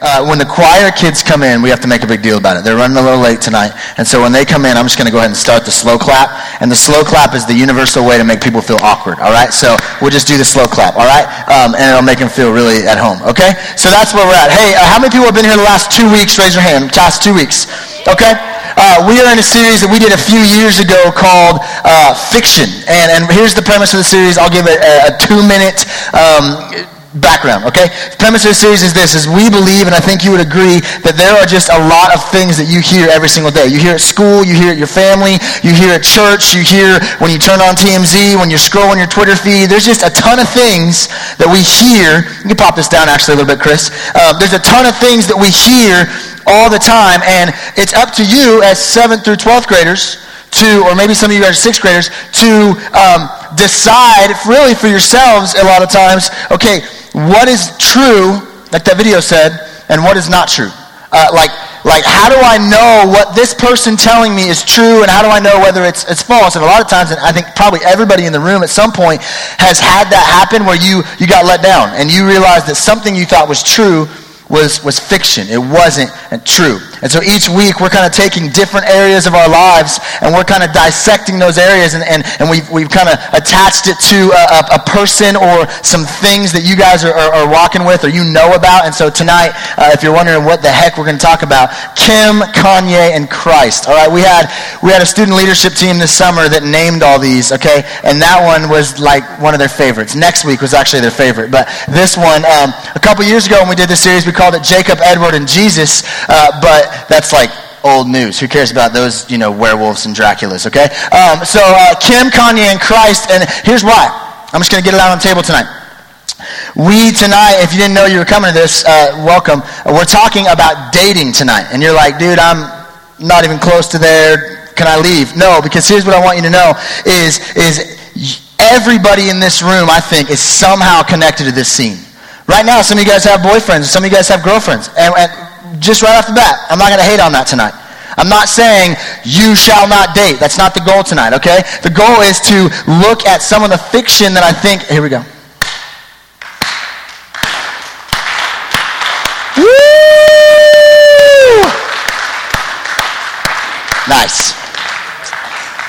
Uh, when the choir kids come in, we have to make a big deal about it. They're running a little late tonight. And so when they come in, I'm just going to go ahead and start the slow clap. And the slow clap is the universal way to make people feel awkward, all right? So we'll just do the slow clap, all right? Um, and it'll make them feel really at home, okay? So that's where we're at. Hey, uh, how many people have been here the last two weeks? Raise your hand. Last two weeks, okay? Uh, we are in a series that we did a few years ago called uh, Fiction. And, and here's the premise of the series. I'll give it a, a two-minute... Um, background, okay? The premise of the series is this, is we believe, and I think you would agree, that there are just a lot of things that you hear every single day. You hear at school, you hear at your family, you hear at church, you hear when you turn on TMZ, when you're scrolling your Twitter feed. There's just a ton of things that we hear. You can pop this down actually a little bit, Chris. Uh, there's a ton of things that we hear all the time, and it's up to you as 7th through 12th graders to, or maybe some of you guys are 6th graders, to um, decide really for yourselves a lot of times, okay, what is true, like that video said, and what is not true. Uh, like, like, how do I know what this person telling me is true, and how do I know whether it's, it's false? And a lot of times, and I think probably everybody in the room at some point has had that happen where you, you got let down, and you realized that something you thought was true was, was fiction. It wasn't true. And so each week we're kind of taking different areas of our lives and we're kind of dissecting those areas and, and, and we've, we've kind of attached it to a, a, person or some things that you guys are, are, are, walking with or you know about. And so tonight, uh, if you're wondering what the heck we're going to talk about, Kim, Kanye, and Christ. All right, we had, we had a student leadership team this summer that named all these, okay? And that one was like one of their favorites. Next week was actually their favorite. But this one, um, a couple years ago when we did this series, we called it Jacob, Edward, and Jesus. Uh, but that's like old news. Who cares about those, you know, werewolves and Draculas, okay? Um, so uh, Kim, Kanye, and Christ, and here's why. I'm just going to get it out on the table tonight. We tonight, if you didn't know you were coming to this, uh, welcome. We're talking about dating tonight. And you're like, dude, I'm not even close to there. Can I leave? No, because here's what I want you to know is, is everybody in this room, I think, is somehow connected to this scene. Right now, some of you guys have boyfriends, some of you guys have girlfriends. And, and just right off the bat, I'm not going to hate on that tonight. I'm not saying you shall not date. That's not the goal tonight, okay? The goal is to look at some of the fiction that I think. Here we go. Woo! Nice.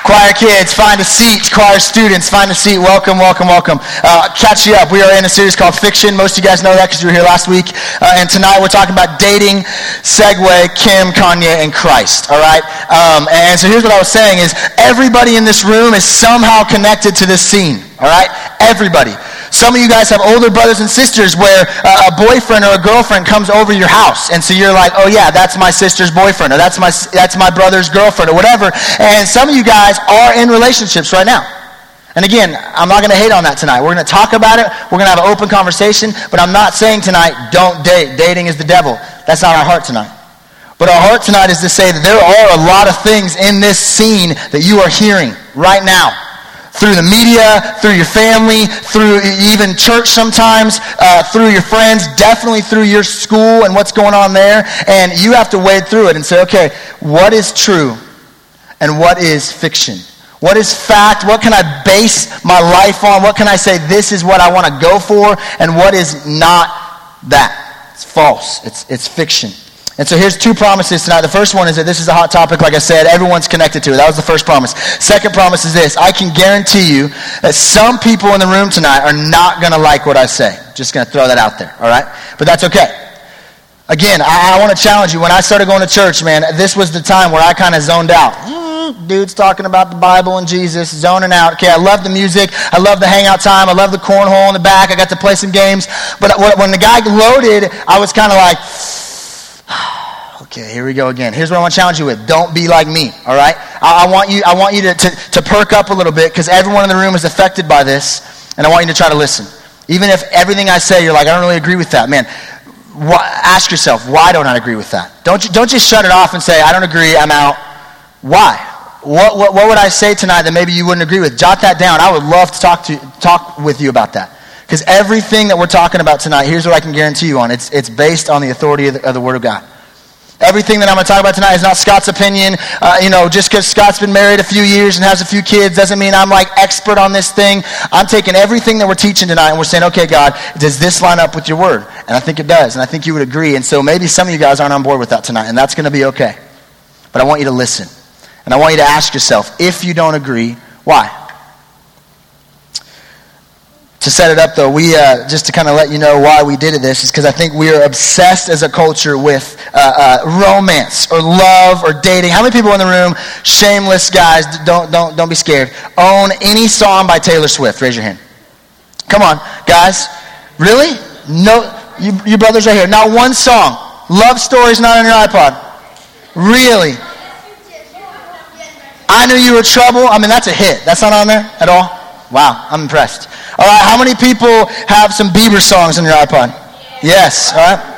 Choir kids, find a seat. Choir students, find a seat. Welcome, welcome, welcome. Uh, catch you up. We are in a series called Fiction. Most of you guys know that because you were here last week. Uh, and tonight we're talking about dating, Segue, Kim, Kanye, and Christ. All right? Um, and so here's what I was saying is everybody in this room is somehow connected to this scene. All right? Everybody. Some of you guys have older brothers and sisters where uh, a boyfriend or a girlfriend comes over your house. And so you're like, oh yeah, that's my sister's boyfriend or that's my, that's my brother's girlfriend or whatever. And some of you guys are in relationships right now. And again, I'm not going to hate on that tonight. We're going to talk about it. We're going to have an open conversation. But I'm not saying tonight, don't date. Dating is the devil. That's not our heart tonight. But our heart tonight is to say that there are a lot of things in this scene that you are hearing right now through the media, through your family, through even church sometimes, uh, through your friends, definitely through your school and what's going on there. And you have to wade through it and say, okay, what is true and what is fiction? What is fact? What can I base my life on? What can I say this is what I want to go for? And what is not that? It's false. It's, it's fiction. And so here's two promises tonight. The first one is that this is a hot topic, like I said, everyone's connected to it. That was the first promise. Second promise is this I can guarantee you that some people in the room tonight are not going to like what I say. Just going to throw that out there, all right? But that's okay. Again, I, I want to challenge you. When I started going to church, man, this was the time where I kind of zoned out. Mm, dude's talking about the Bible and Jesus, zoning out. Okay, I love the music. I love the hangout time. I love the cornhole in the back. I got to play some games. But when the guy loaded, I was kind of like, okay, here we go again. Here's what I want to challenge you with. Don't be like me, all right? I, I want you, I want you to, to, to perk up a little bit because everyone in the room is affected by this, and I want you to try to listen. Even if everything I say, you're like, I don't really agree with that. Man, wh- ask yourself, why don't I agree with that? Don't, you, don't just shut it off and say, I don't agree, I'm out. Why? What, what, what would I say tonight that maybe you wouldn't agree with? Jot that down. I would love to talk, to, talk with you about that. Because everything that we're talking about tonight, here's what I can guarantee you on. It's, it's based on the authority of the, of the Word of God. Everything that I'm going to talk about tonight is not Scott's opinion. Uh, you know, just because Scott's been married a few years and has a few kids doesn't mean I'm like expert on this thing. I'm taking everything that we're teaching tonight and we're saying, okay, God, does this line up with your word? And I think it does. And I think you would agree. And so maybe some of you guys aren't on board with that tonight, and that's going to be okay. But I want you to listen. And I want you to ask yourself, if you don't agree, why? To set it up, though, we uh, just to kind of let you know why we did this is because I think we are obsessed as a culture with uh, uh, romance or love or dating. How many people in the room, shameless guys, don't don't don't be scared, own any song by Taylor Swift? Raise your hand. Come on, guys. Really? No, you, you brothers right here. Not one song. Love stories not on your iPod. Really? I knew you were trouble. I mean, that's a hit. That's not on there at all. Wow, I'm impressed. All right, how many people have some Bieber songs on your iPod? Yes, all right.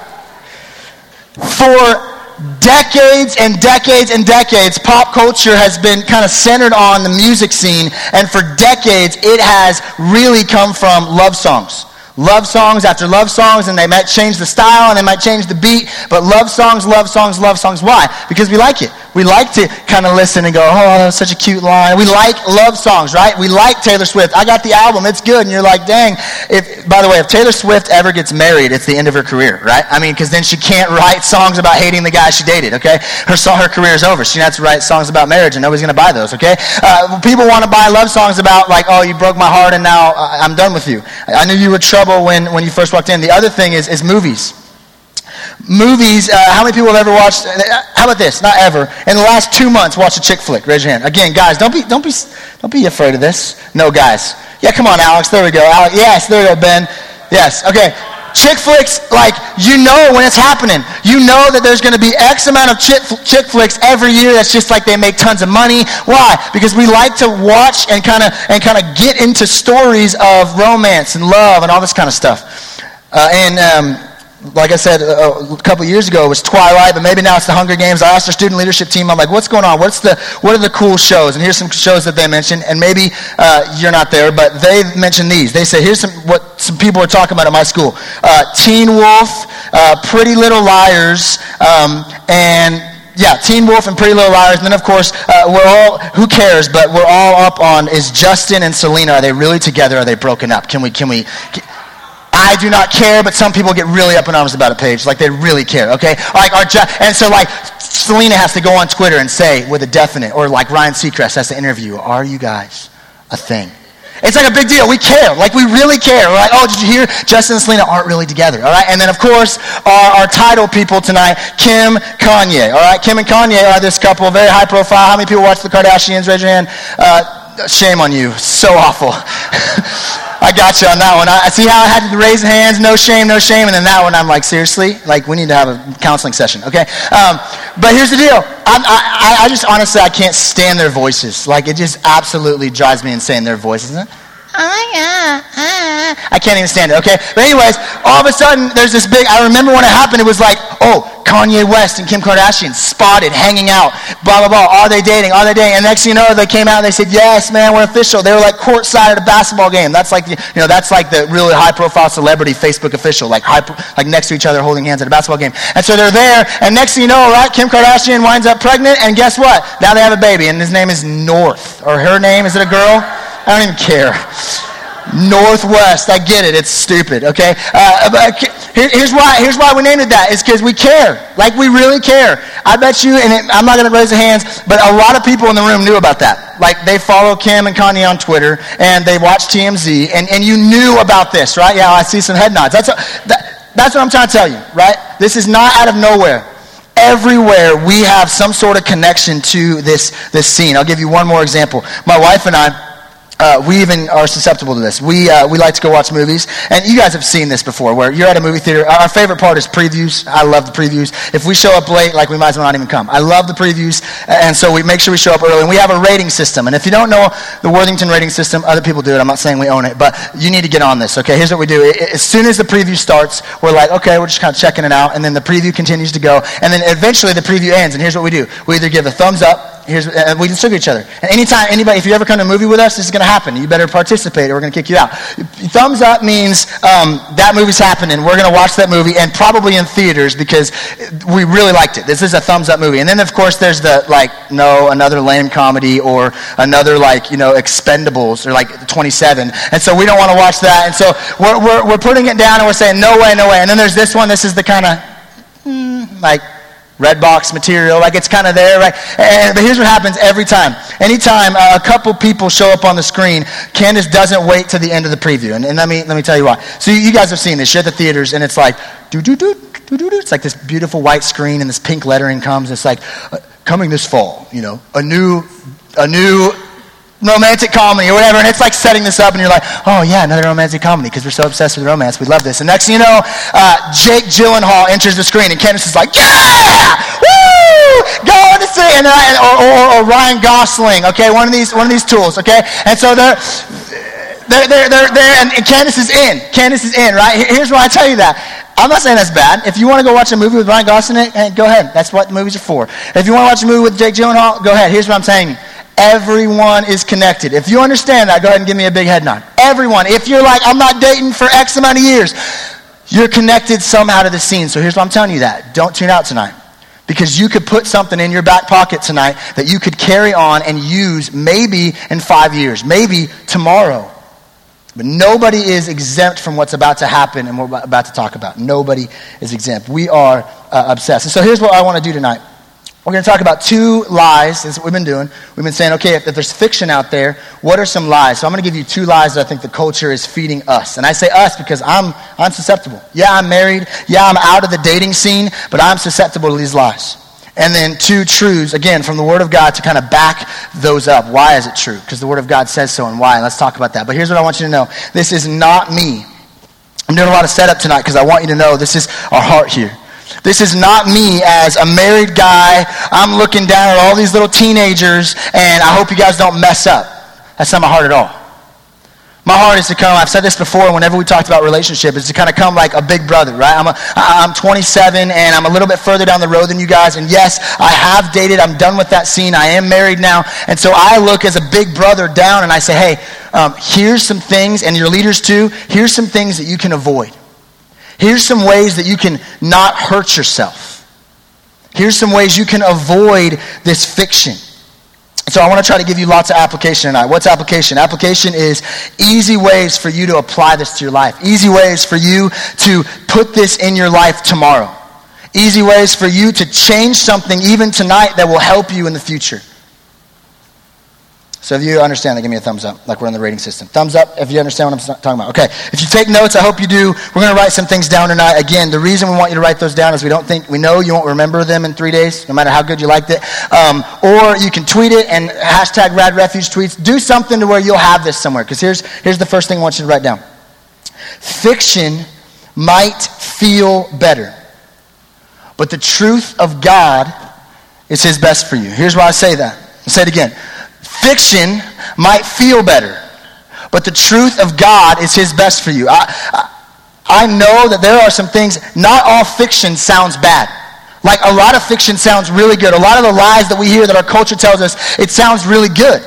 For decades and decades and decades, pop culture has been kind of centered on the music scene, and for decades, it has really come from love songs love songs after love songs, and they might change the style and they might change the beat, but love songs, love songs, love songs. Why? Because we like it. We like to kind of listen and go, oh, that's such a cute line. We like love songs, right? We like Taylor Swift. I got the album, it's good. And you're like, dang. If, by the way, if Taylor Swift ever gets married, it's the end of her career, right? I mean, because then she can't write songs about hating the guy she dated, okay? Her, her career is over. She has to write songs about marriage, and nobody's going to buy those, okay? Uh, people want to buy love songs about, like, oh, you broke my heart, and now I'm done with you. I knew you were trouble when, when you first walked in. The other thing is, is movies. Movies, uh, how many people have ever watched, uh, how about this, not ever, in the last two months watched a chick flick? Raise your hand. Again, guys, don't be, don't be, don't be afraid of this. No, guys. Yeah, come on, Alex. There we go. Alex, yes, there we go, Ben. Yes, okay. Chick flicks, like, you know when it's happening. You know that there's going to be X amount of chick, chick flicks every year. That's just like they make tons of money. Why? Because we like to watch and kind of and kind of get into stories of romance and love and all this kind of stuff. Uh, and um, like I said a, a couple years ago, it was Twilight, but maybe now it's the Hunger Games. I asked our student leadership team, I'm like, what's going on? What's the, what are the cool shows? And here's some shows that they mentioned, and maybe uh, you're not there, but they mentioned these. They say, here's some, what some people are talking about at my school. Uh, Teen Wolf, uh, Pretty Little Liars, um, and yeah, Teen Wolf and Pretty Little Liars. And then, of course, uh, we're all, who cares, but we're all up on, is Justin and Selena, are they really together? Are they broken up? Can we, can we, can, I do not care, but some people get really up in arms about a page. Like they really care, okay? Like our, and so like Selena has to go on Twitter and say with a definite, or like Ryan Seacrest has to interview, are you guys a thing? It's like a big deal. We care. Like we really care. We're like, oh, did you hear? Justin and Selena aren't really together. All right. And then of course our, our title people tonight, Kim, Kanye. All right. Kim and Kanye are this couple, very high profile. How many people watch the Kardashians? Raise your hand. Uh, shame on you. So awful. I got you on that one. I see how I had to raise hands, no shame, no shame, and then that one I'm like, seriously, like we need to have a counseling session, okay? Um, but here's the deal. I, I, I just honestly I can't stand their voices. Like it just absolutely drives me insane. Their voices. My God. Ah, ah. I can't even stand it, okay? But anyways, all of a sudden, there's this big, I remember when it happened, it was like, oh, Kanye West and Kim Kardashian spotted, hanging out, blah, blah, blah. Are they dating? Are they dating? And next thing you know, they came out and they said, yes, man, we're official. They were like courtside at a basketball game. That's like, you know, that's like the really high profile celebrity Facebook official, like, high, like next to each other holding hands at a basketball game. And so they're there, and next thing you know, right, Kim Kardashian winds up pregnant, and guess what? Now they have a baby, and his name is North. Or her name, is it a girl? I don't even care. Northwest. I get it. It's stupid. Okay. Uh, but here's why. Here's why we named it that. It's because we care. Like we really care. I bet you, and it, I'm not going to raise the hands, but a lot of people in the room knew about that. Like they follow Kim and Kanye on Twitter, and they watch TMZ, and, and you knew about this, right? Yeah, I see some head nods. That's a, that, that's what I'm trying to tell you, right? This is not out of nowhere everywhere we have some sort of connection to this, this scene. I'll give you one more example. My wife and I, uh, we even are susceptible to this. We, uh, we like to go watch movies, and you guys have seen this before, where you're at a movie theater. Our favorite part is previews. I love the previews. If we show up late, like we might as well not even come. I love the previews, and so we make sure we show up early. And we have a rating system. And if you don't know the Worthington rating system, other people do it. I'm not saying we own it, but you need to get on this. Okay, here's what we do. As soon as the preview starts, we're like, okay, we're just kind of checking it out, and then the preview continues to go, and then eventually the preview ends. And here's what we do: we either give a thumbs up here's, uh, we still get each other. And anytime, anybody, if you ever come to a movie with us, this is going to happen. You better participate or we're going to kick you out. Thumbs up means um, that movie's happening. We're going to watch that movie and probably in theaters because we really liked it. This is a thumbs up movie. And then, of course, there's the, like, no, another lame comedy or another, like, you know, Expendables or like 27. And so we don't want to watch that. And so we're, we're, we're putting it down and we're saying, no way, no way. And then there's this one. This is the kind of, mm, like, Redbox material, like it's kind of there, right? And, but here's what happens every time. Anytime uh, a couple people show up on the screen, Candace doesn't wait to the end of the preview. And, and let, me, let me tell you why. So you, you guys have seen this. You're at the theaters, and it's like, do do do do do do. It's like this beautiful white screen, and this pink lettering comes. It's like, uh, coming this fall, you know, a new, a new romantic comedy or whatever, and it's like setting this up, and you're like, oh yeah, another romantic comedy because we're so obsessed with romance. We love this. And next thing you know, uh, Jake Gyllenhaal enters the screen, and Candace is like, yeah, woo, go to see, and, uh, or, or, or, Ryan Gosling, okay, one of these one of these tools, okay, and so they're. They're, they're, they're, they're and, and Candace is in. Candace is in, right? Here's why I tell you that. I'm not saying that's bad. If you want to go watch a movie with Ryan Gosling, hey, go ahead. That's what movies are for. If you want to watch a movie with Jake Gyllenhaal, go ahead. Here's what I'm saying. Everyone is connected. If you understand that, go ahead and give me a big head nod. Everyone. If you're like, I'm not dating for X amount of years, you're connected somehow to the scene. So here's what I'm telling you that. Don't tune out tonight. Because you could put something in your back pocket tonight that you could carry on and use maybe in five years, maybe tomorrow. But nobody is exempt from what's about to happen and what we're about to talk about. Nobody is exempt. We are uh, obsessed. And so here's what I want to do tonight. We're going to talk about two lies. Is what we've been doing. We've been saying, okay, if, if, there's fiction out there, what are some lies? So I'm going to give you two lies that I think the culture is feeding us. And I say us because I'm, I'm susceptible. Yeah, I'm married. Yeah, I'm out of the dating scene, but I'm susceptible to these lies. And then two truths, again, from the Word of God to kind of back those up. Why is it true? Because the Word of God says so and why. Let's talk about that. But here's what I want you to know this is not me. I'm doing a lot of setup tonight because I want you to know this is our heart here. This is not me as a married guy. I'm looking down at all these little teenagers, and I hope you guys don't mess up. That's not my heart at all. My heart is to come, I've said this before whenever we talked about relationship, is to kind of come like a big brother, right? I'm, a, I'm 27 and I'm a little bit further down the road than you guys. And yes, I have dated. I'm done with that scene. I am married now. And so I look as a big brother down and I say, hey, um, here's some things, and your leaders too, here's some things that you can avoid. Here's some ways that you can not hurt yourself. Here's some ways you can avoid this fiction. So I want to try to give you lots of application tonight. What's application? Application is easy ways for you to apply this to your life. Easy ways for you to put this in your life tomorrow. Easy ways for you to change something even tonight that will help you in the future. So if you understand that, give me a thumbs up, like we're in the rating system. Thumbs up if you understand what I'm talking about. Okay. If you take notes, I hope you do. We're going to write some things down tonight. Again, the reason we want you to write those down is we don't think, we know you won't remember them in three days, no matter how good you liked it. Um, or you can tweet it and hashtag Rad Refuge tweets. Do something to where you'll have this somewhere. Because here's, here's the first thing I want you to write down. Fiction might feel better, but the truth of God is his best for you. Here's why I say that. I'll say it again. Fiction might feel better, but the truth of God is His best for you. I, I, know that there are some things, not all fiction sounds bad. Like a lot of fiction sounds really good. A lot of the lies that we hear that our culture tells us, it sounds really good.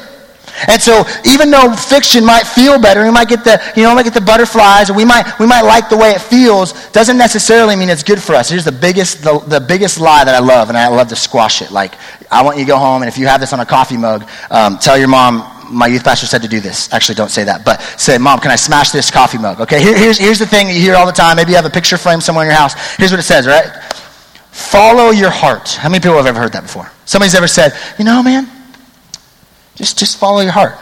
And so even though fiction might feel better, we might get the, you know, might get the butterflies, or we might, we might like the way it feels, doesn't necessarily mean it's good for us. Here's the biggest, the, the biggest lie that I love, and I love to squash it. Like, I want you to go home, and if you have this on a coffee mug, um, tell your mom, my youth pastor said to do this. Actually, don't say that, but say, Mom, can I smash this coffee mug? Okay, Here, here's, here's the thing that you hear all the time. Maybe you have a picture frame somewhere in your house. Here's what it says, right? Follow your heart. How many people have ever heard that before? Somebody's ever said, you know, man, just, just follow your heart.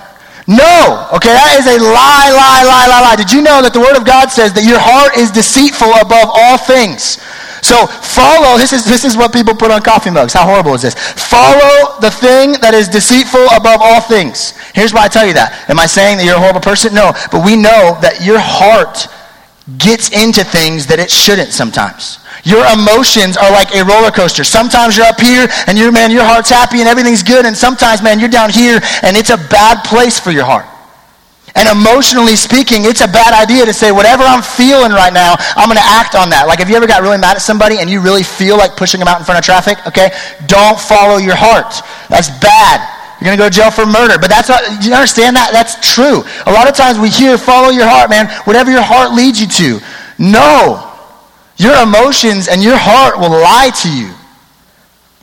No, okay, that is a lie, lie, lie, lie, lie. Did you know that the Word of God says that your heart is deceitful above all things? So follow, this is, this is what people put on coffee mugs. How horrible is this? Follow the thing that is deceitful above all things. Here's why I tell you that. Am I saying that you're a horrible person? No, but we know that your heart gets into things that it shouldn't sometimes. Your emotions are like a roller coaster. Sometimes you're up here and you're, man, your heart's happy and everything's good. And sometimes, man, you're down here and it's a bad place for your heart. And emotionally speaking, it's a bad idea to say, whatever I'm feeling right now, I'm going to act on that. Like, have you ever got really mad at somebody and you really feel like pushing them out in front of traffic? Okay? Don't follow your heart. That's bad. You're going to go to jail for murder. But that's, do you understand that? That's true. A lot of times we hear, follow your heart, man. Whatever your heart leads you to. No. Your emotions and your heart will lie to you.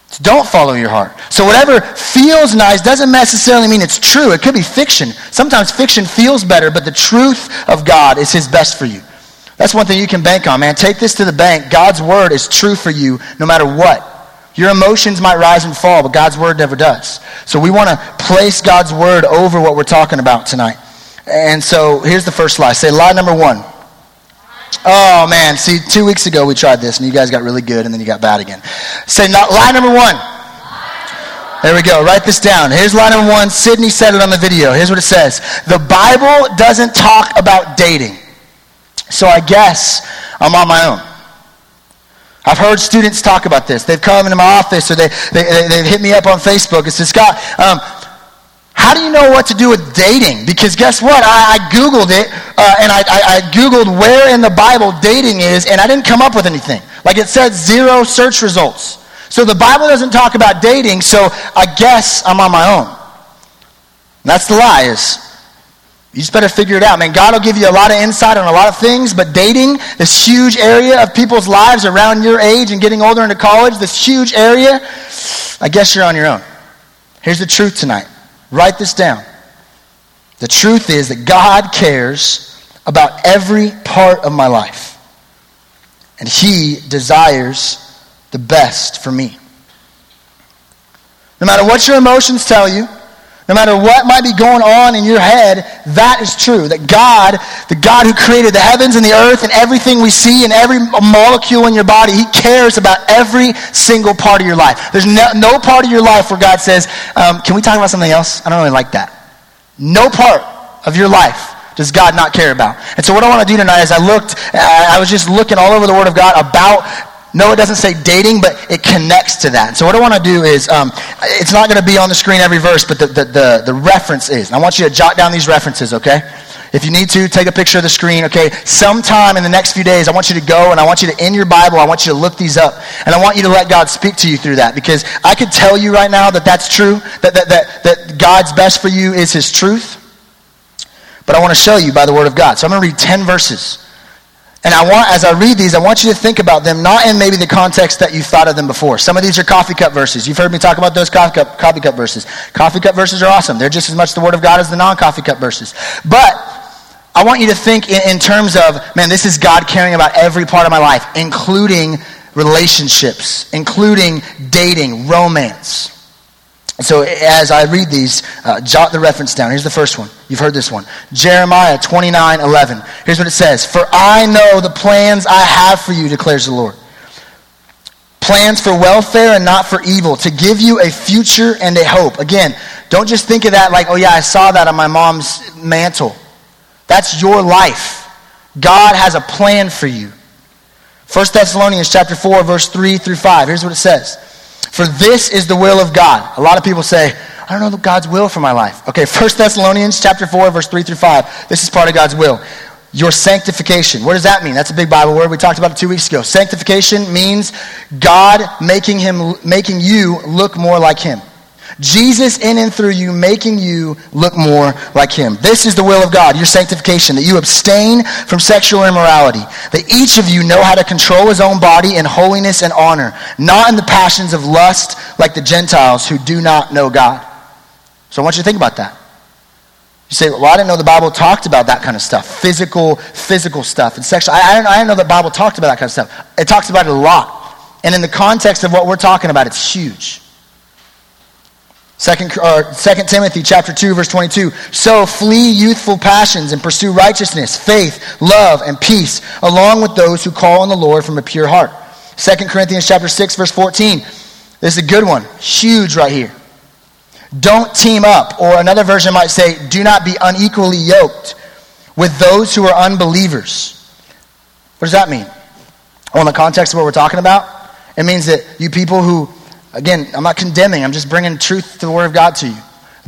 So don't follow your heart. So whatever feels nice doesn't necessarily mean it's true. It could be fiction. Sometimes fiction feels better, but the truth of God is his best for you. That's one thing you can bank on, man. Take this to the bank. God's word is true for you no matter what. Your emotions might rise and fall, but God's word never does. So we want to place God's word over what we're talking about tonight. And so here's the first lie. Say lie number one. Oh man, see, two weeks ago we tried this and you guys got really good and then you got bad again. Say not lie number one. There we go. Write this down. Here's line number one. Sydney said it on the video. Here's what it says. The Bible doesn't talk about dating. So I guess I'm on my own. I've heard students talk about this. They've come into my office or they, they, they've hit me up on Facebook and said, Scott, um, how do you know what to do with dating? Because guess what? I, I Googled it, uh, and I, I, I, Googled where in the Bible dating is, and I didn't come up with anything. Like it said, zero search results. So the Bible doesn't talk about dating, so I guess I'm on my own. And that's the lie is you just better figure it out, man. God will give you a lot of insight on a lot of things, but dating, this huge area of people's lives around your age and getting older into college, this huge area, I guess you're on your own. Here's the truth tonight. Write this down. The truth is that God cares about every part of my life. And He desires the best for me. No matter what your emotions tell you, no matter what might be going on in your head, that is true. That God, the God who created the heavens and the earth and everything we see and every molecule in your body, He cares about every single part of your life. There's no, no part of your life where God says, um, Can we talk about something else? I don't really like that. No part of your life does God not care about? And so, what I want to do tonight is I looked, I was just looking all over the Word of God about no, it doesn't say dating, but it connects to that. So what I want to do is, um, it's not going to be on the screen every verse, but the, the, the, the reference is. And I want you to jot down these references, okay? If you need to, take a picture of the screen, okay? Sometime in the next few days, I want you to go and I want you to, in your Bible, I want you to look these up. And I want you to let God speak to you through that because I could tell you right now that that's true, that, that, that, that God's best for you is His truth. But I want to show you by the Word of God. So I'm going to read 10 verses. And I want, as I read these, I want you to think about them not in maybe the context that you thought of them before. Some of these are coffee cup verses. You've heard me talk about those coffee cup, coffee cup verses. Coffee cup verses are awesome. They're just as much the Word of God as the non coffee cup verses. But I want you to think in, in terms of, man, this is God caring about every part of my life, including relationships, including dating, romance. So as I read these, uh, jot the reference down. Here's the first one. You've heard this one. Jeremiah 29, 11. Here's what it says. For I know the plans I have for you, declares the Lord. Plans for welfare and not for evil, to give you a future and a hope. Again, don't just think of that like, oh yeah, I saw that on my mom's mantle. That's your life. God has a plan for you. 1 Thessalonians chapter 4, verse 3 through 5. Here's what it says. For this is the will of God. A lot of people say, I don't know God's will for my life. Okay, 1 Thessalonians chapter 4, verse 3 through 5. This is part of God's will. Your sanctification. What does that mean? That's a big Bible word. We talked about it two weeks ago. Sanctification means God making him making you look more like him. Jesus in and through you, making you look more like him. This is the will of God, your sanctification, that you abstain from sexual immorality, that each of you know how to control his own body in holiness and honor, not in the passions of lust like the Gentiles who do not know God. So I want you to think about that. You say, well, I didn't know the Bible talked about that kind of stuff. Physical, physical stuff and sexual. I, I, didn't, I didn't know the Bible talked about that kind of stuff. It talks about it a lot. And in the context of what we're talking about, it's huge. Second, or uh, Second Timothy chapter 2, verse 22. So flee youthful passions and pursue righteousness, faith, love, and peace, along with those who call on the Lord from a pure heart. Second Corinthians chapter 6, verse 14. This is a good one. Huge right here. Don't team up, or another version might say, do not be unequally yoked with those who are unbelievers. What does that mean? Well, in the context of what we're talking about, it means that you people who Again, I'm not condemning, I'm just bringing truth to the Word of God to you.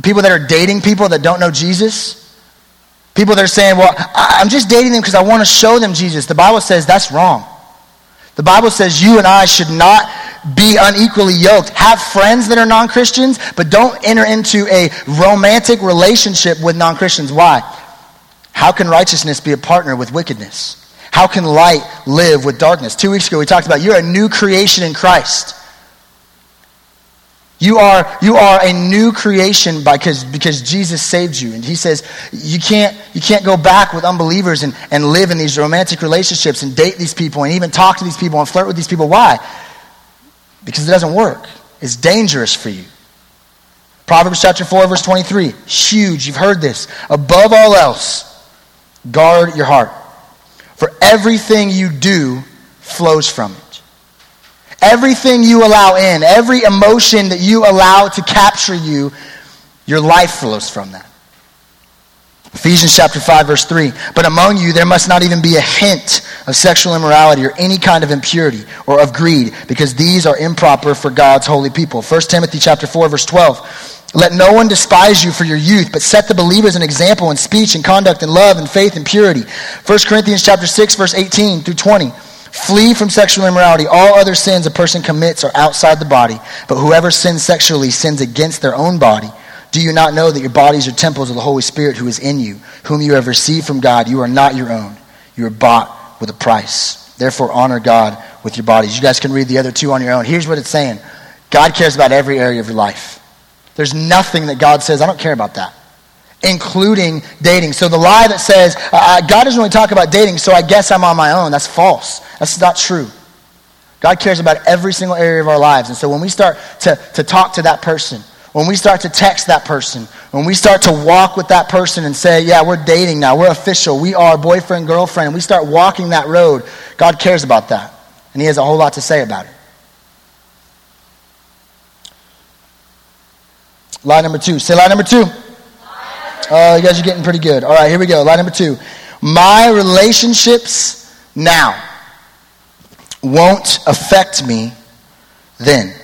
People that are dating people that don't know Jesus, People that are saying, well, I'm just dating them because I want to show them Jesus. The Bible says that's wrong. The Bible says you and I should not be unequally yoked. Have friends that are non Christians, but don't enter into a romantic relationship with non Christians. Why? How can righteousness be a partner with wickedness? How can light live with darkness? Two weeks ago, we talked about you're a new creation in Christ. You are, you are a new creation because, because Jesus saved you. And he says you can't, you can't go back with unbelievers and, and live in these romantic relationships and date these people and even talk to these people and flirt with these people. Why? Because it doesn't work. It's dangerous for you. Proverbs chapter 4, verse 23. Huge. You've heard this. Above all else, guard your heart. For everything you do flows from it. Everything you allow in, every emotion that you allow to capture you, your life flows from that. Ephesians chapter 5 verse 3. But among you there must not even be a hint of sexual immorality or any kind of impurity or of greed because these are improper for God's holy people. 1 Timothy chapter 4 verse 12. Let no one despise you for your youth, but set the believers an example in speech and conduct and love and faith and purity. 1 Corinthians chapter 6 verse 18 through 20. Flee from sexual immorality. All other sins a person commits are outside the body, but whoever sins sexually sins against their own body. Do you not know that your bodies are temples of the Holy Spirit who is in you, whom you have received from God? You are not your own. You are bought with a price. Therefore, honor God with your bodies. You guys can read the other two on your own. Here's what it's saying God cares about every area of your life. There's nothing that God says, I don't care about that including dating. So the lie that says, uh, God doesn't really talk about dating, so I guess I'm on my own, that's false. That's not true. God cares about every single area of our lives. And so when we start to, to talk to that person, when we start to text that person, when we start to walk with that person and say, yeah, we're dating now, we're official, we are boyfriend, girlfriend, and we start walking that road, God cares about that. And He has a whole lot to say about it. Lie number two. Say lie number two. Oh, you guys are getting pretty good. All right, here we go. Line number two. My relationships now won't affect me then.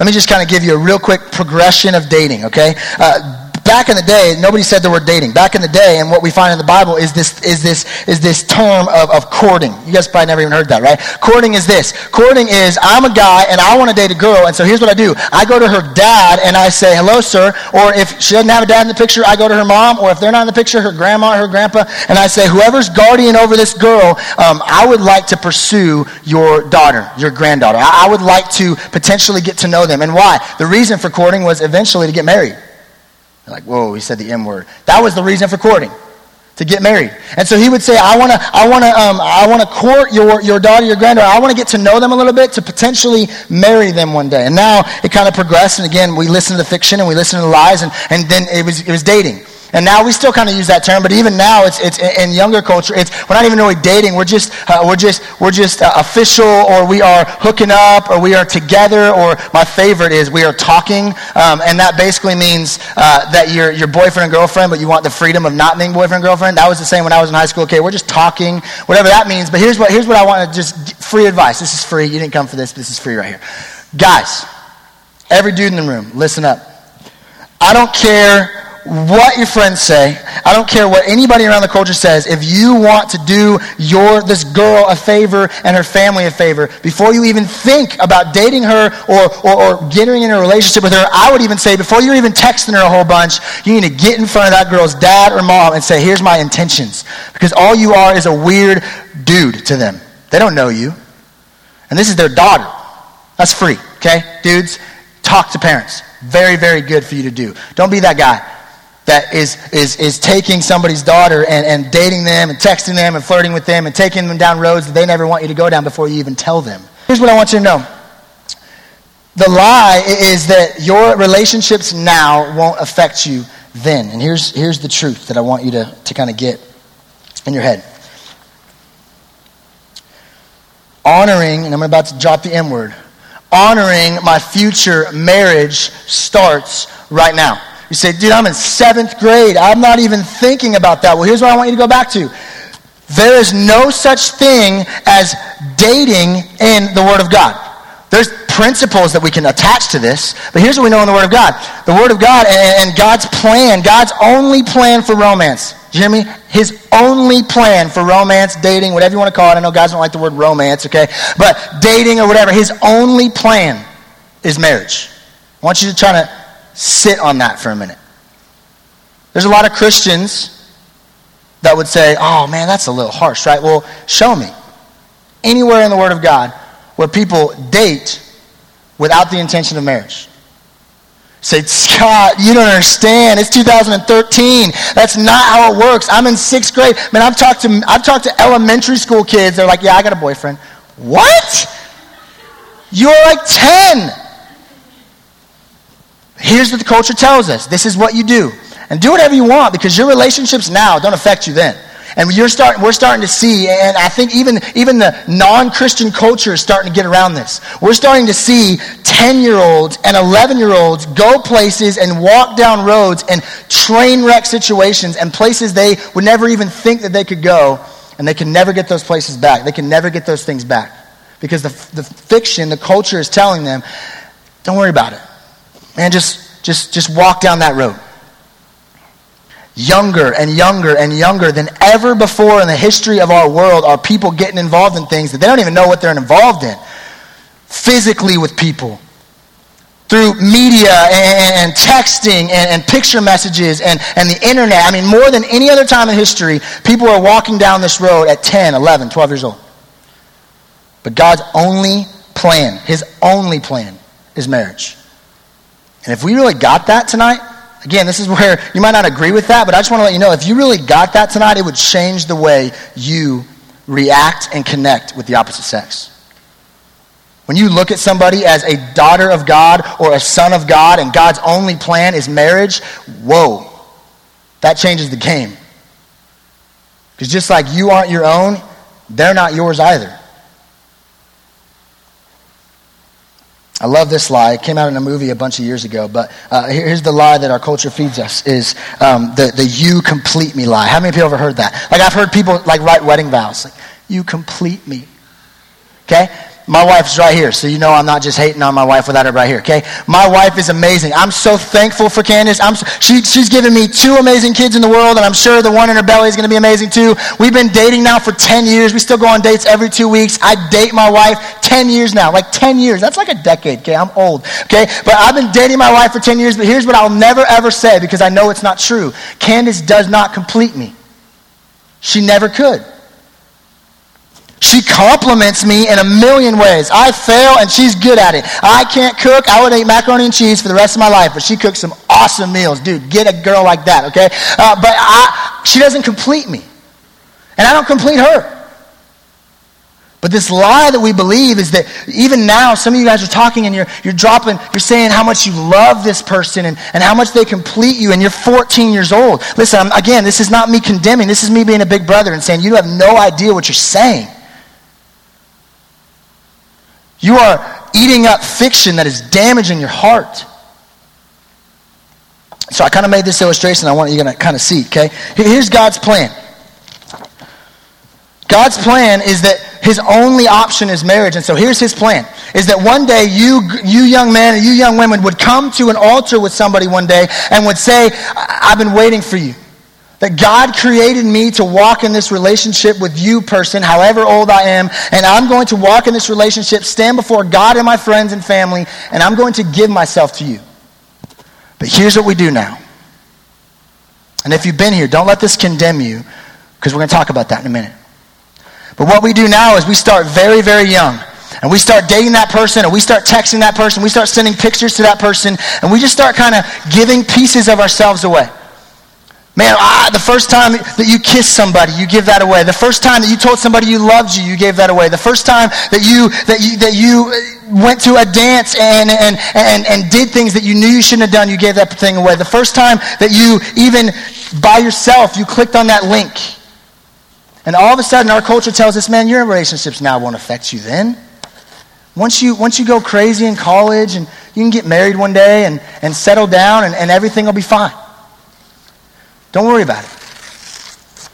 Let me just kind of give you a real quick progression of dating, okay? Uh, back in the day, nobody said the word dating. Back in the day, and what we find in the Bible is this is this is this term of, of courting. You guys probably never even heard that, right? Courting is this. Courting is I'm a guy and I want to date a girl, and so here's what I do. I go to her dad and I say, Hello, sir. Or if she doesn't have a dad in the picture, I go to her mom, or if they're not in the picture, her grandma, her grandpa, and I say, Whoever's guardian over this girl, um, I would like to pursue your daughter, your granddaughter. I, I would like to potentially get to know them. And why? The reason for courting was eventually to get married. They're like, whoa, he said the M word. That was the reason for courting, to get married. And so he would say, I want to I wanna, um, I wanna court your, your daughter, your granddaughter. I want to get to know them a little bit to potentially marry them one day. And now it kind of progressed. And again, we listen to the fiction and we listen to the lies. And, and then it was, it was dating. And now we still kind of use that term, but even now it's, it's in younger culture, it's, we're not even really dating. We're just, uh, we're just, we're just uh, official or we are hooking up or we are together or my favorite is we are talking. Um, and that basically means uh, that you're your boyfriend and girlfriend, but you want the freedom of not being boyfriend and girlfriend. That was the same when I was in high school. Okay, we're just talking, whatever that means. But here's what, here's what I want to just, free advice. This is free. You didn't come for this. This is free right here. Guys, every dude in the room, listen up. I don't care what your friends say. I don't care what anybody around the culture says. If you want to do your this girl a favor and her family a favor, before you even think about dating her or, or, or getting in a relationship with her, I would even say before you're even texting her a whole bunch, you need to get in front of that girl's dad or mom and say, here's my intentions. Because all you are is a weird dude to them. They don't know you. And this is their daughter. That's free, okay? Dudes, talk to parents. Very, very good for you to do. Don't be that guy that is, is, is taking somebody's daughter and, and dating them and texting them and flirting with them and taking them down roads that they never want you to go down before you even tell them. Here's what I want you to know. The lie is that your relationships now won't affect you then. And here's, here's the truth that I want you to, to kind of get in your head. Honoring, and I'm about to drop the M word, honoring my future marriage starts right now. You say, dude, I'm in seventh grade. I'm not even thinking about that. Well, here's what I want you to go back to. There is no such thing as dating in the Word of God. There's principles that we can attach to this, but here's what we know in the Word of God. The Word of God and, and God's plan, God's only plan for romance. You hear me? His only plan for romance, dating, whatever you want to call it. I know guys don't like the word romance, okay? But dating or whatever, his only plan is marriage. I want you to try to sit on that for a minute. There's a lot of Christians that would say, oh man, that's a little harsh, right? Well, show me. Anywhere in the Word of God where people date without the intention of marriage. Say, Scott, you don't understand. It's 2013. That's not how it works. I'm in sixth grade. Man, I've talked to I've talked to elementary school kids. They're like, yeah, I got a boyfriend. What? You're like 10. Here's what the culture tells us. This is what you do. And do whatever you want because your relationships now don't affect you then. And you're start, we're starting to see, and I think even, even the non Christian culture is starting to get around this. We're starting to see 10 year olds and 11 year olds go places and walk down roads and train wreck situations and places they would never even think that they could go, and they can never get those places back. They can never get those things back. Because the, the fiction, the culture is telling them, don't worry about it. Man, just, just, just walk down that road. Younger and younger and younger than ever before in the history of our world are people getting involved in things that they don't even know what they're involved in. Physically with people. Through media and, and texting and, and, picture messages and, and the internet. I mean more than any other time in history people are walking down this road at 10 11 12 years old. But god's only plan his only plan is marriage and if we really got that tonight Again, this is where you might not agree with that, but I just want to let you know if you really got that tonight, it would change the way you react and connect with the opposite sex. When you look at somebody as a daughter of God or a son of God and God's only plan is marriage, whoa, that changes the game. Because just like you aren't your own, they're not yours either. I love this lie. It came out in a movie a bunch of years ago, but uh, here's the lie that our culture feeds us: is um, the the "you complete me" lie. How many people ever heard that? Like I've heard people like write wedding vows, like "you complete me." Okay, my wife's right here, so you know I'm not just hating on my wife without her right here, okay? My wife is amazing. I'm so thankful for Candace. I'm, she, she's given me two amazing kids in the world, and I'm sure the one in her belly is going to be amazing too. We've been dating now for 10 years. We still go on dates every two weeks. I date my wife 10 years now, like 10 years. That's like a decade, okay? I'm old, okay? But I've been dating my wife for 10 years, but here's what I'll never ever say because I know it's not true. Candace does not complete me. She never could. She compliments me in a million ways. I fail and she's good at it. I can't cook. I would eat macaroni and cheese for the rest of my life, but she cooks some awesome meals. Dude, get a girl like that, okay? Uh, but I, she doesn't complete me. And I don't complete her. But this lie that we believe is that even now, some of you guys are talking and you're, you're dropping, you're saying how much you love this person and, and how much they complete you, and you're 14 years old. Listen, I'm, again, this is not me condemning. This is me being a big brother and saying you have no idea what you're saying. You are eating up fiction that is damaging your heart. So I kind of made this illustration I want you to kind of see, okay? Here's God's plan. God's plan is that his only option is marriage. And so here's his plan. Is that one day you, you young men and you young women would come to an altar with somebody one day and would say, I've been waiting for you. That God created me to walk in this relationship with you, person, however old I am, and I'm going to walk in this relationship, stand before God and my friends and family, and I'm going to give myself to you. But here's what we do now. And if you've been here, don't let this condemn you, because we're going to talk about that in a minute. But what we do now is we start very, very young. And we start dating that person, and we start texting that person, we start sending pictures to that person, and we just start kind of giving pieces of ourselves away. Man, ah, the first time that you kissed somebody, you give that away. The first time that you told somebody you loved you, you gave that away. The first time that you that you that you went to a dance and and and, and did things that you knew you shouldn't have done, you gave that thing away. The first time that you even by yourself you clicked on that link. And all of a sudden our culture tells us, man, your relationships now won't affect you then. Once you once you go crazy in college and you can get married one day and, and settle down and, and everything will be fine. Don't worry about it.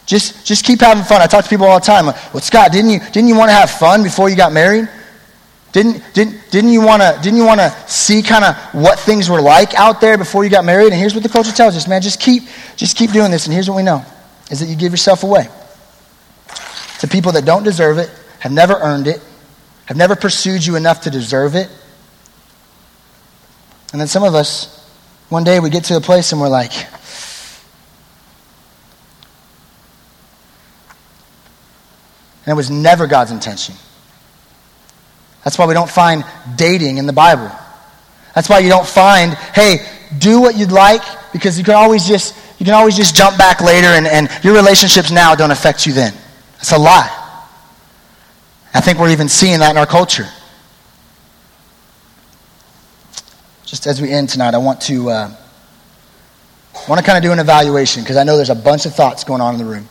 Just, just keep having fun. I talk to people all the time. Well, Scott, didn't you, didn't you want to have fun before you got married? Didn't, didn't, didn't you want to didn't you want to see kind of what things were like out there before you got married? And here's what the culture tells us, man, just keep just keep doing this and here's what we know is that you give yourself away to people that don't deserve it, have never earned it, have never pursued you enough to deserve it. And then some of us one day we get to a place and we're like and it was never God's intention. That's why we don't find dating in the Bible. That's why you don't find, hey, do what you'd like because you can always just you can always just jump back later and, and your relationships now don't affect you then. That's a lie. I think we're even seeing that in our culture. Just as we end tonight, I want to uh, I want to kind of do an evaluation because I know there's a bunch of thoughts going on in the room.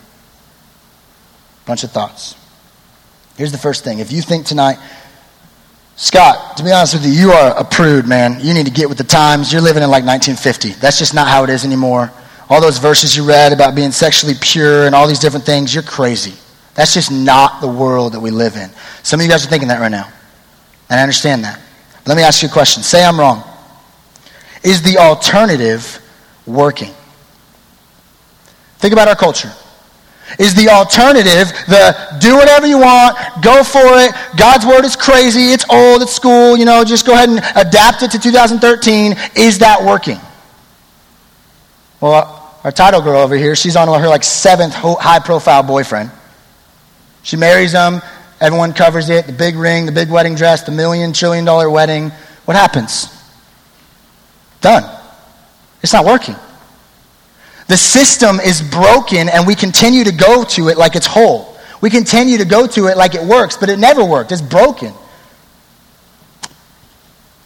Bunch of thoughts. Here's the first thing. If you think tonight Scott, to be honest with you, you are a prude, man. You need to get with the times. You're living in like 1950. That's just not how it is anymore. All those verses you read about being sexually pure and all these different things, you're crazy. That's just not the world that we live in. Some of you guys are thinking that right now. And I understand that. Let me ask you a question. Say I'm wrong. Is the alternative working? Think about our culture is the alternative, the do whatever you want, go for it. God's word is crazy, it's old, it's school, you know, just go ahead and adapt it to 2013. Is that working? Well, our title girl over here, she's on her like seventh high profile boyfriend. She marries him, everyone covers it, the big ring, the big wedding dress, the million, trillion dollar wedding. What happens? Done. It's not working. The system is broken and we continue to go to it like it's whole. We continue to go to it like it works, but it never worked. It's broken.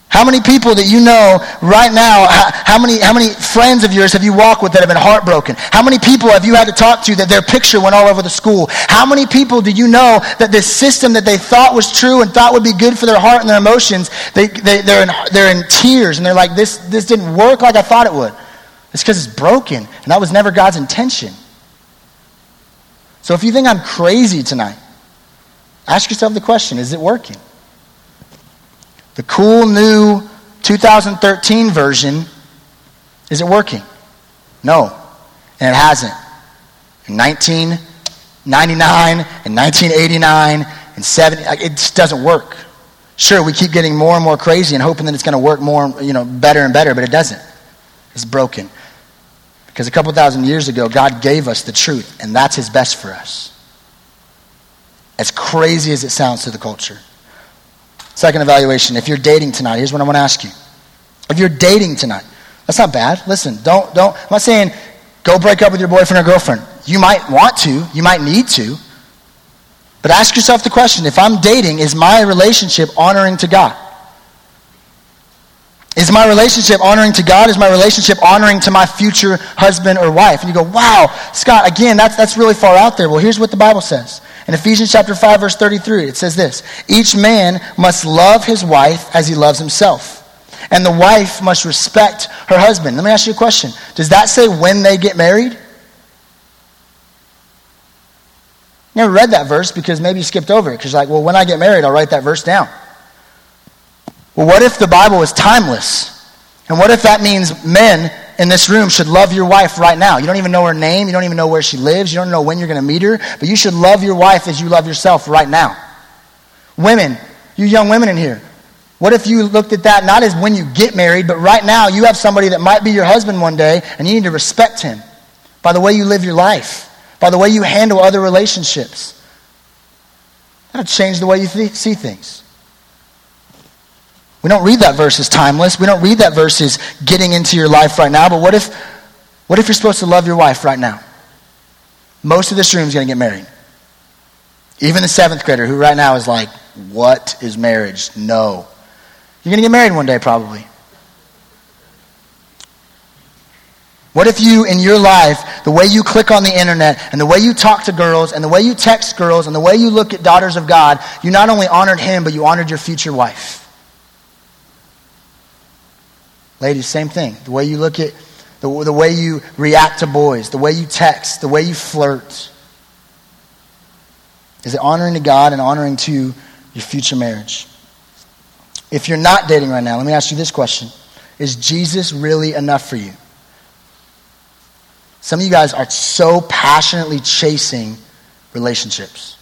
How many people that you know right now, how, many, how many friends of yours have you walked with that have been heartbroken? How many people have you had to talk to that their picture went all over the school? How many people do you know that this system that they thought was true and thought would be good for their heart and their emotions, they, they, they're, in, they're in tears and they're like, this, this didn't work like I thought it would? It's because it's broken, and that was never God's intention. So if you think I'm crazy tonight, ask yourself the question is it working? The cool new 2013 version, is it working? No, and it hasn't. In 1999, in 1989, and 70, it just doesn't work. Sure, we keep getting more and more crazy and hoping that it's going to work more, you know, better and better, but it doesn't. It's broken. Because a couple thousand years ago, God gave us the truth, and that's His best for us. As crazy as it sounds to the culture. Second evaluation if you're dating tonight, here's what I want to ask you. If you're dating tonight, that's not bad. Listen, don't, don't, I'm not saying go break up with your boyfriend or girlfriend. You might want to, you might need to. But ask yourself the question if I'm dating, is my relationship honoring to God? Is my relationship honoring to God? Is my relationship honoring to my future husband or wife? And you go, wow, Scott, again, that's, that's really far out there. Well, here's what the Bible says. In Ephesians chapter 5, verse 33, it says this Each man must love his wife as he loves himself. And the wife must respect her husband. Let me ask you a question. Does that say when they get married? Never read that verse because maybe you skipped over it. Because, you're like, well, when I get married, I'll write that verse down. Well, what if the Bible is timeless? And what if that means men in this room should love your wife right now? You don't even know her name. You don't even know where she lives. You don't know when you're going to meet her. But you should love your wife as you love yourself right now. Women, you young women in here, what if you looked at that not as when you get married, but right now you have somebody that might be your husband one day and you need to respect him by the way you live your life, by the way you handle other relationships? That'll change the way you th- see things. We don't read that verse as timeless. We don't read that verse as getting into your life right now. But what if, what if you're supposed to love your wife right now? Most of this room is going to get married. Even the seventh grader who right now is like, what is marriage? No. You're going to get married one day, probably. What if you, in your life, the way you click on the internet and the way you talk to girls and the way you text girls and the way you look at daughters of God, you not only honored him, but you honored your future wife? Ladies, same thing. The way you look at, the, the way you react to boys, the way you text, the way you flirt. Is it honoring to God and honoring to your future marriage? If you're not dating right now, let me ask you this question Is Jesus really enough for you? Some of you guys are so passionately chasing relationships.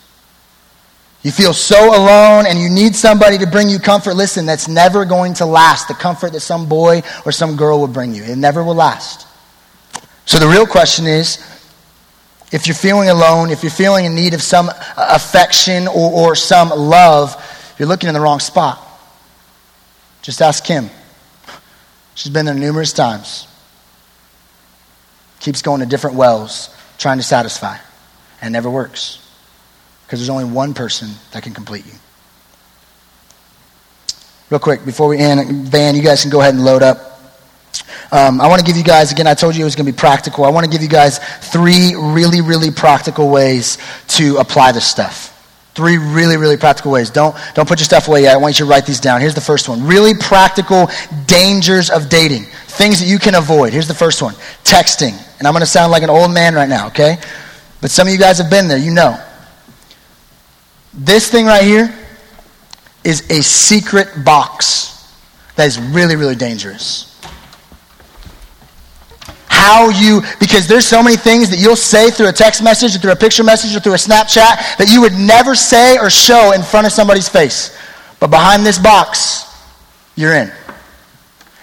You feel so alone and you need somebody to bring you comfort. Listen, that's never going to last. The comfort that some boy or some girl will bring you, it never will last. So the real question is if you're feeling alone, if you're feeling in need of some affection or, or some love, you're looking in the wrong spot. Just ask Kim. She's been there numerous times. Keeps going to different wells, trying to satisfy, and never works. Because there's only one person that can complete you. Real quick, before we end, Van, you guys can go ahead and load up. Um, I want to give you guys, again, I told you it was going to be practical. I want to give you guys three really, really practical ways to apply this stuff. Three really, really practical ways. Don't, don't put your stuff away yet. I want you to write these down. Here's the first one. Really practical dangers of dating. Things that you can avoid. Here's the first one. Texting. And I'm going to sound like an old man right now, okay? But some of you guys have been there. You know. This thing right here is a secret box that is really, really dangerous how you, because there's so many things that you'll say through a text message or through a picture message or through a Snapchat that you would never say or show in front of somebody's face. But behind this box, you're in.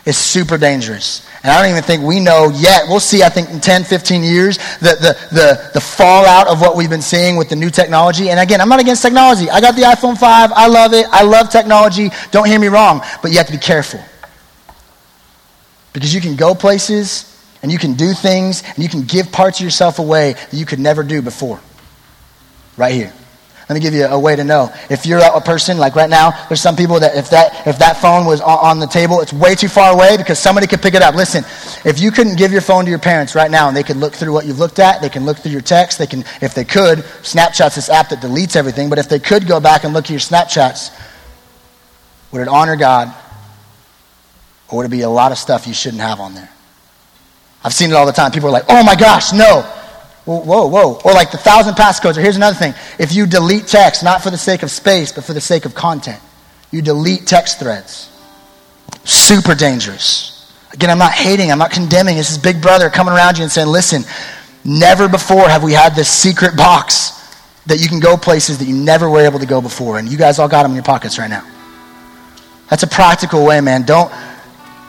It's super dangerous. And I don't even think we know yet. We'll see, I think, in 10, 15 years, the, the, the, the fallout of what we've been seeing with the new technology. And again, I'm not against technology. I got the iPhone 5. I love it. I love technology. Don't hear me wrong. But you have to be careful. Because you can go places and you can do things and you can give parts of yourself away that you could never do before. Right here. Let me give you a way to know. If you're a person, like right now, there's some people that if that, if that phone was on the table, it's way too far away because somebody could pick it up. Listen, if you couldn't give your phone to your parents right now and they could look through what you've looked at, they can look through your text, they can, if they could, Snapchat's this app that deletes everything, but if they could go back and look at your Snapchats, would it honor God or would it be a lot of stuff you shouldn't have on there? I've seen it all the time. People are like, oh my gosh, no. Whoa, whoa. Or like the thousand passcodes. Or here's another thing. If you delete text, not for the sake of space, but for the sake of content, you delete text threads. Super dangerous. Again, I'm not hating, I'm not condemning. This is Big Brother coming around you and saying, listen, never before have we had this secret box that you can go places that you never were able to go before. And you guys all got them in your pockets right now. That's a practical way, man. Don't,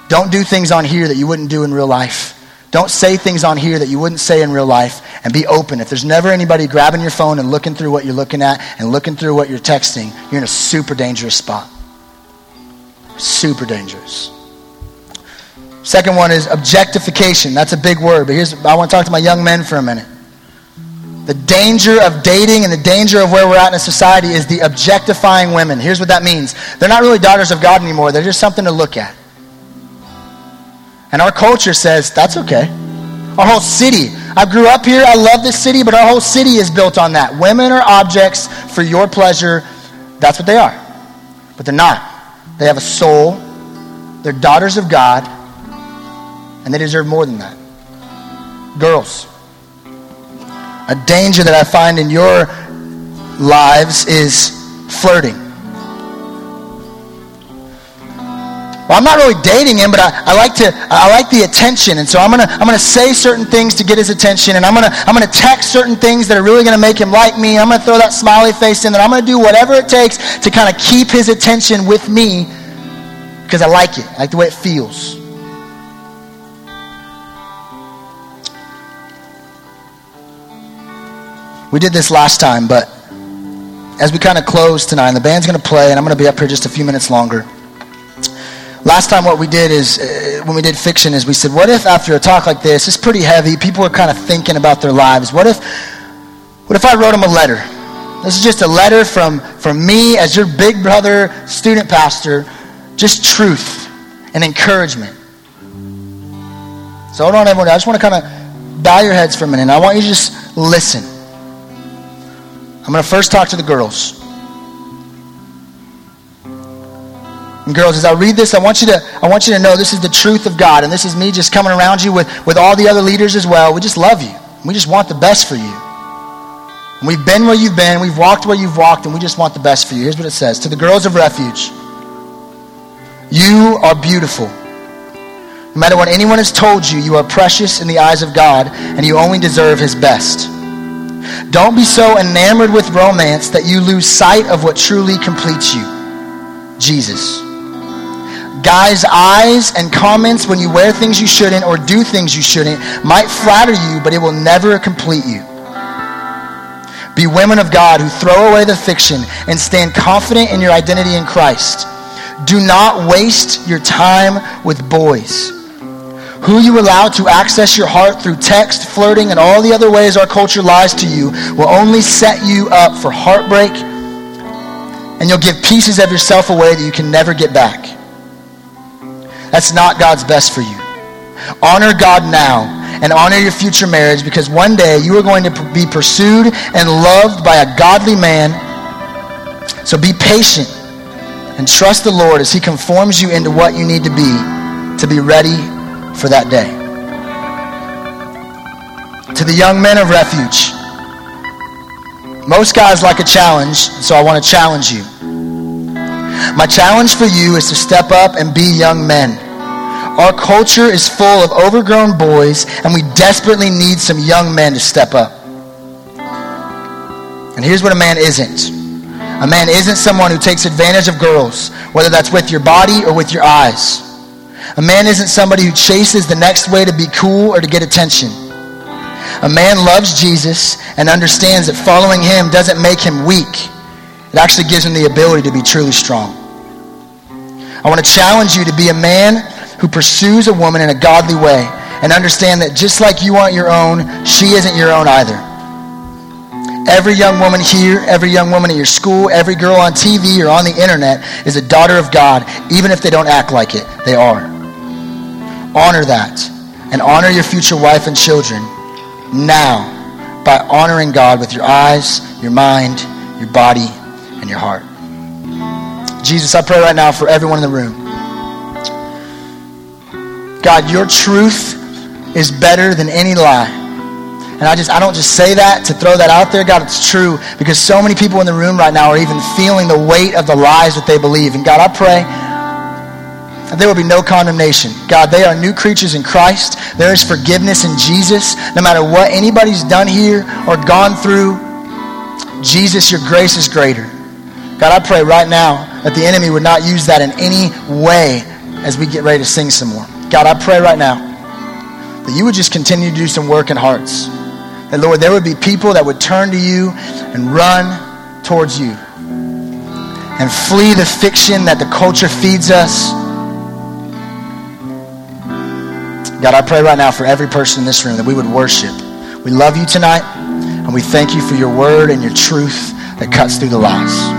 don't do things on here that you wouldn't do in real life. Don't say things on here that you wouldn't say in real life and be open. If there's never anybody grabbing your phone and looking through what you're looking at and looking through what you're texting, you're in a super dangerous spot. Super dangerous. Second one is objectification. That's a big word, but here's I want to talk to my young men for a minute. The danger of dating and the danger of where we're at in society is the objectifying women. Here's what that means. They're not really daughters of God anymore. They're just something to look at. And our culture says, that's okay. Our whole city. I grew up here. I love this city, but our whole city is built on that. Women are objects for your pleasure. That's what they are. But they're not. They have a soul. They're daughters of God. And they deserve more than that. Girls. A danger that I find in your lives is flirting. Well, I'm not really dating him, but I, I like to I like the attention, and so I'm gonna I'm gonna say certain things to get his attention, and I'm gonna I'm gonna text certain things that are really gonna make him like me. I'm gonna throw that smiley face in there. I'm gonna do whatever it takes to kind of keep his attention with me because I like it. I like the way it feels. We did this last time, but as we kind of close tonight, and the band's going to play, and I'm going to be up here just a few minutes longer. Last time, what we did is, uh, when we did fiction, is we said, what if after a talk like this, it's pretty heavy, people are kind of thinking about their lives. What if, what if I wrote them a letter? This is just a letter from, from me as your big brother, student pastor, just truth and encouragement. So hold on, everyone. I just want to kind of bow your heads for a minute. I want you to just listen. I'm going to first talk to the girls. And girls, as I read this, I want you to, I want you to know this is the truth of God. And this is me just coming around you with, with all the other leaders as well. We just love you. We just want the best for you. And we've been where you've been. We've walked where you've walked. And we just want the best for you. Here's what it says. To the girls of refuge, You are beautiful. No matter what anyone has told you, you are precious in the eyes of God and you only deserve his best. Don't be so enamored with romance that you lose sight of what truly completes you Jesus. Guys' eyes and comments when you wear things you shouldn't or do things you shouldn't might flatter you, but it will never complete you. Be women of God who throw away the fiction and stand confident in your identity in Christ. Do not waste your time with boys. Who you allow to access your heart through text, flirting, and all the other ways our culture lies to you will only set you up for heartbreak, and you'll give pieces of yourself away that you can never get back. That's not God's best for you. Honor God now and honor your future marriage because one day you are going to be pursued and loved by a godly man. So be patient and trust the Lord as He conforms you into what you need to be to be ready for that day. To the young men of refuge, most guys like a challenge, so I want to challenge you. My challenge for you is to step up and be young men. Our culture is full of overgrown boys, and we desperately need some young men to step up. And here's what a man isn't a man isn't someone who takes advantage of girls, whether that's with your body or with your eyes. A man isn't somebody who chases the next way to be cool or to get attention. A man loves Jesus and understands that following him doesn't make him weak. It actually gives him the ability to be truly strong. I want to challenge you to be a man who pursues a woman in a godly way and understand that just like you aren't your own, she isn't your own either. Every young woman here, every young woman at your school, every girl on TV or on the internet is a daughter of God, even if they don't act like it. They are. Honor that and honor your future wife and children now by honoring God with your eyes, your mind, your body, and your heart. Jesus, I pray right now for everyone in the room. God, your truth is better than any lie. And I just I don't just say that to throw that out there. God, it's true because so many people in the room right now are even feeling the weight of the lies that they believe. And God, I pray that there will be no condemnation. God, they are new creatures in Christ. There is forgiveness in Jesus. No matter what anybody's done here or gone through, Jesus, your grace is greater. God, I pray right now that the enemy would not use that in any way as we get ready to sing some more. God, I pray right now that you would just continue to do some work in hearts. That, Lord, there would be people that would turn to you and run towards you and flee the fiction that the culture feeds us. God, I pray right now for every person in this room that we would worship. We love you tonight, and we thank you for your word and your truth that cuts through the lies.